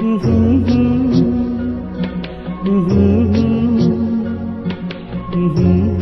Mm-hmm. mm-hmm. mm-hmm. mm-hmm.